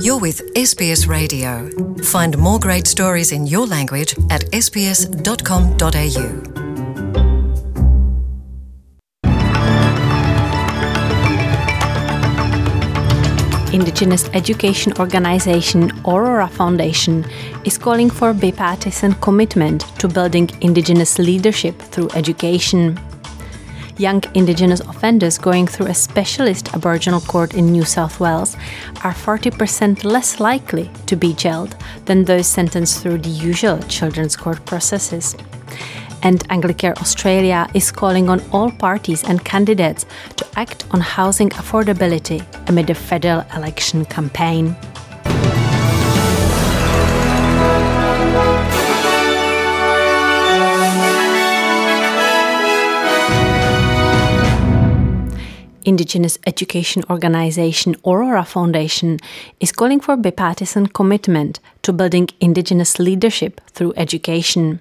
You're with SBS Radio. Find more great stories in your language at sbs.com.au. Indigenous education organisation Aurora Foundation is calling for bipartisan commitment to building Indigenous leadership through education. Young Indigenous offenders going through a specialist Aboriginal court in New South Wales are 40% less likely to be jailed than those sentenced through the usual children's court processes. And Anglicare Australia is calling on all parties and candidates to act on housing affordability amid the federal election campaign. Indigenous education organization Aurora Foundation is calling for bipartisan commitment to building Indigenous leadership through education.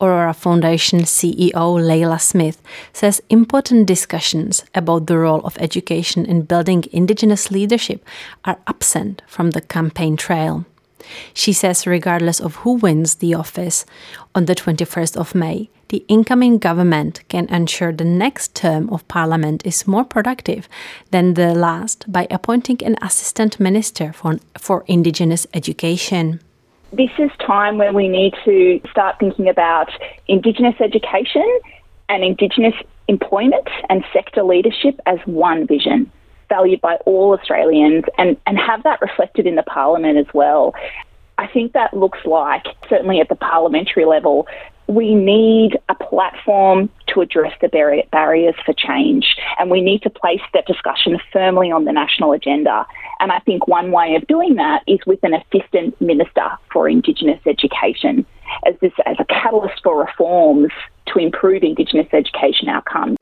Aurora Foundation CEO Leila Smith says important discussions about the role of education in building Indigenous leadership are absent from the campaign trail. She says, regardless of who wins the office on the 21st of May, the incoming government can ensure the next term of parliament is more productive than the last by appointing an assistant minister for, for Indigenous education. This is time where we need to start thinking about Indigenous education and Indigenous employment and sector leadership as one vision valued by all Australians and, and have that reflected in the parliament as well. I think that looks like, certainly at the parliamentary level, we need a platform to address the bar- barriers for change, and we need to place that discussion firmly on the national agenda. And I think one way of doing that is with an assistant minister for Indigenous education, as this as a catalyst for reforms to improve Indigenous education outcomes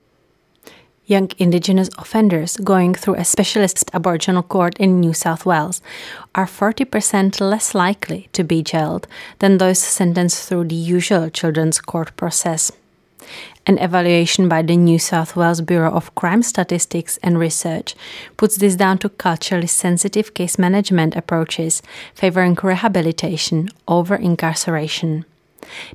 young Indigenous offenders going through a specialist Aboriginal court in New South Wales are 40% less likely to be jailed than those sentenced through the usual children's court process. An evaluation by the New South Wales Bureau of Crime Statistics and Research puts this down to culturally sensitive case management approaches favoring rehabilitation over incarceration.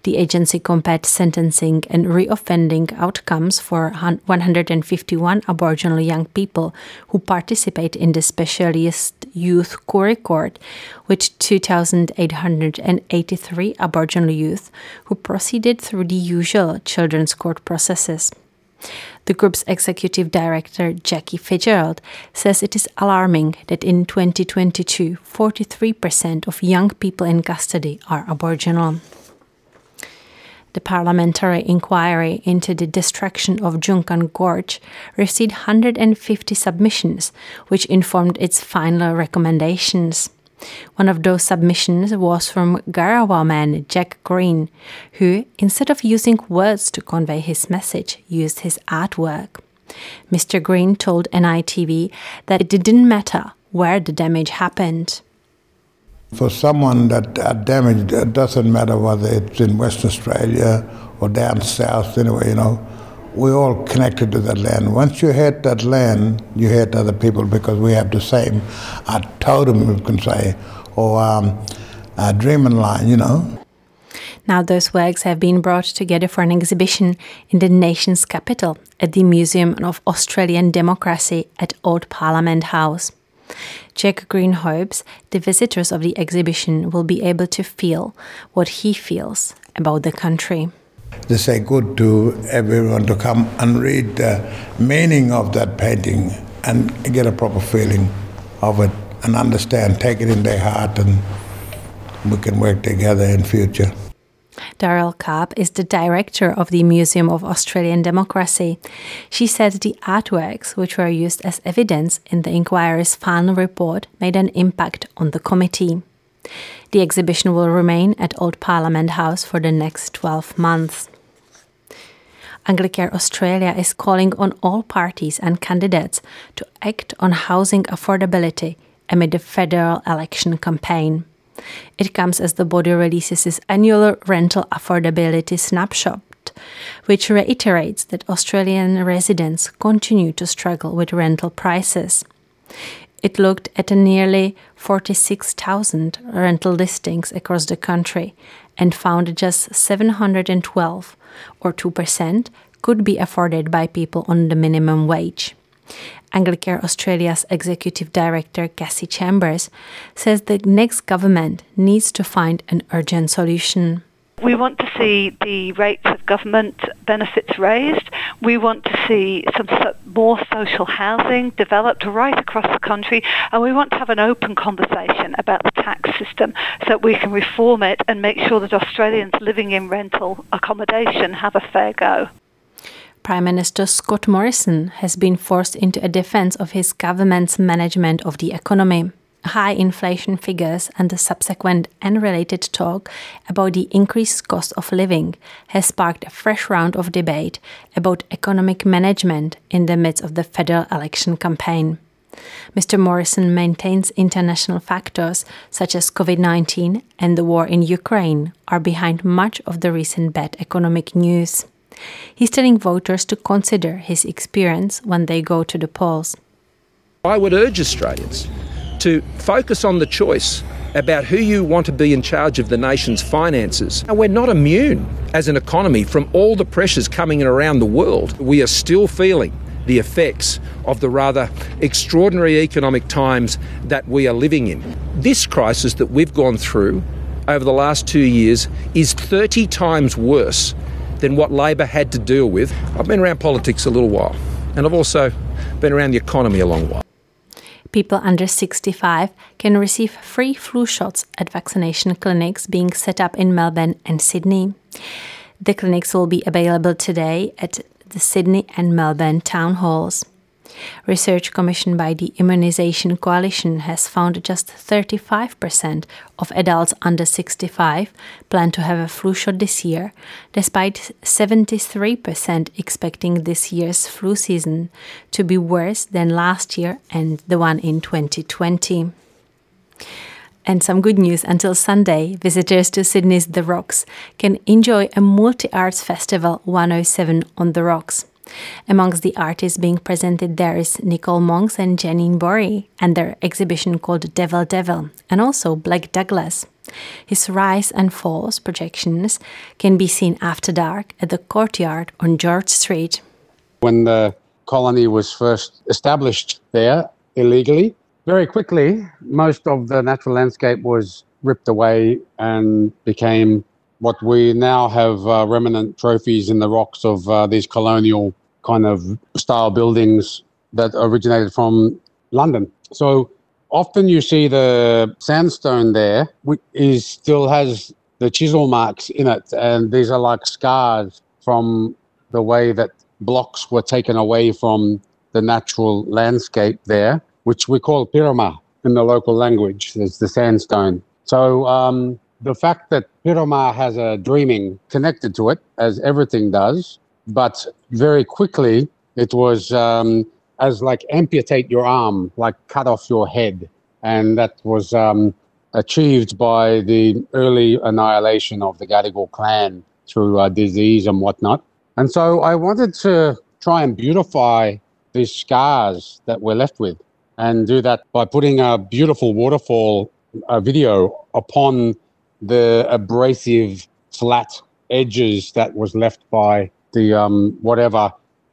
The agency compared sentencing and reoffending outcomes for 151 Aboriginal young people who participate in the Specialist Youth Court with 2,883 Aboriginal youth who proceeded through the usual children's court processes. The group's executive director, Jackie Fitzgerald, says it is alarming that in 2022, 43% of young people in custody are Aboriginal the parliamentary inquiry into the destruction of Juukan Gorge received 150 submissions, which informed its final recommendations. One of those submissions was from Garawa man Jack Green, who, instead of using words to convey his message, used his artwork. Mr. Green told NITV that it didn't matter where the damage happened. For someone that are damaged, it doesn't matter whether it's in Western Australia or down south, anyway, you know, we're all connected to that land. Once you hate that land, you hate other people because we have the same uh, totem, you can say, or um, a dreaming line, you know. Now, those works have been brought together for an exhibition in the nation's capital at the Museum of Australian Democracy at Old Parliament House. Jack Green hopes the visitors of the exhibition will be able to feel what he feels about the country. They say good to everyone to come and read the meaning of that painting and get a proper feeling of it and understand, take it in their heart, and we can work together in future. Daryl Karp is the director of the Museum of Australian Democracy. She said the artworks, which were used as evidence in the inquiry's final report, made an impact on the committee. The exhibition will remain at Old Parliament House for the next 12 months. Anglicare Australia is calling on all parties and candidates to act on housing affordability amid the federal election campaign. It comes as the body releases its annual rental affordability snapshot, which reiterates that Australian residents continue to struggle with rental prices. It looked at nearly 46,000 rental listings across the country and found just 712, or 2%, could be afforded by people on the minimum wage. Anglicare Australia's executive director Kasy Chambers says the next government needs to find an urgent solution. We want to see the rates of government benefits raised. We want to see some more social housing developed right across the country. And we want to have an open conversation about the tax system so that we can reform it and make sure that Australians living in rental accommodation have a fair go. Prime Minister Scott Morrison has been forced into a defense of his government's management of the economy. High inflation figures and the subsequent unrelated talk about the increased cost of living has sparked a fresh round of debate about economic management in the midst of the federal election campaign. Mr. Morrison maintains international factors such as COVID 19 and the war in Ukraine are behind much of the recent bad economic news. He's telling voters to consider his experience when they go to the polls. I would urge Australians to focus on the choice about who you want to be in charge of the nation's finances. We're not immune as an economy from all the pressures coming in around the world. We are still feeling the effects of the rather extraordinary economic times that we are living in. This crisis that we've gone through over the last two years is 30 times worse than what Labor had to deal with. I've been around politics a little while, and I've also been around the economy a long while. People under 65 can receive free flu shots at vaccination clinics being set up in Melbourne and Sydney. The clinics will be available today at the Sydney and Melbourne town halls. Research commissioned by the Immunisation Coalition has found just 35% of adults under 65 plan to have a flu shot this year, despite 73% expecting this year's flu season to be worse than last year and the one in 2020. And some good news until Sunday, visitors to Sydney's The Rocks can enjoy a multi arts festival 107 on the Rocks. Amongst the artists being presented there is Nicole Monks and Janine Borey, and their exhibition called Devil Devil, and also Blak Douglas. His Rise and Falls projections can be seen after dark at the courtyard on George Street. When the colony was first established there illegally, very quickly, most of the natural landscape was ripped away and became what we now have uh, remnant trophies in the rocks of uh, these colonial kind of style buildings that originated from London. So often you see the sandstone there, which is still has the chisel marks in it, and these are like scars from the way that blocks were taken away from the natural landscape there, which we call pirama in the local language. It's the sandstone. So um, the fact that pirama has a dreaming connected to it, as everything does, but very quickly it was um, as like amputate your arm, like cut off your head, and that was um, achieved by the early annihilation of the Gadigal clan through uh, disease and whatnot. And so I wanted to try and beautify these scars that we're left with, and do that by putting a beautiful waterfall a video upon the abrasive flat edges that was left by the um, whatever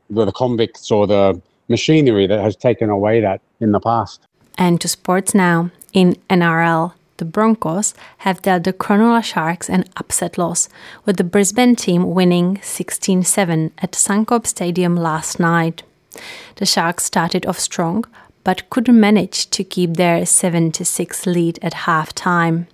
the, the convicts or the machinery that has taken away that in the past. And to sports now. In NRL, the Broncos have dealt the Cronulla Sharks an upset loss, with the Brisbane team winning 16 7 at Suncorp Stadium last night. The Sharks started off strong, but couldn't manage to keep their 7 6 lead at half time.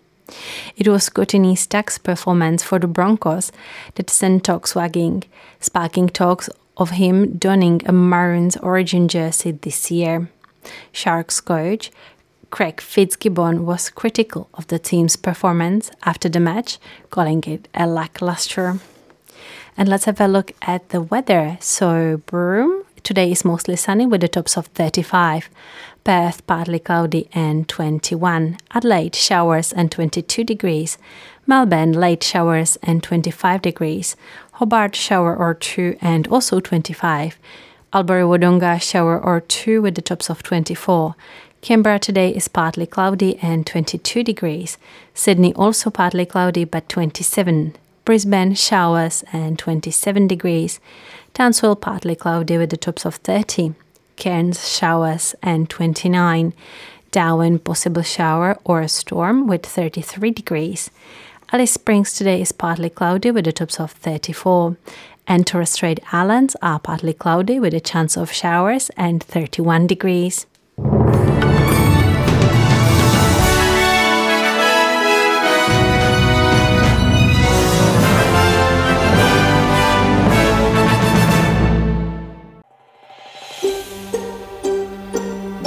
It was Kotoni Staggs' performance for the Broncos that sent talks wagging, sparking talks of him donning a Maroons origin jersey this year. Sharks coach Craig Fitzgibbon was critical of the team's performance after the match, calling it a lackluster. And let's have a look at the weather. So, Broome, today is mostly sunny with the tops of 35. Perth partly cloudy and 21. Adelaide showers and 22 degrees. Melbourne late showers and 25 degrees. Hobart shower or 2 and also 25. Albury Wodonga shower or 2 with the tops of 24. Canberra today is partly cloudy and 22 degrees. Sydney also partly cloudy but 27. Brisbane showers and 27 degrees. Townsville partly cloudy with the tops of 30. Cairns showers and 29. Darwin possible shower or a storm with 33 degrees. Alice Springs today is partly cloudy with the tops of 34. And Torres Strait Islands are partly cloudy with a chance of showers and 31 degrees.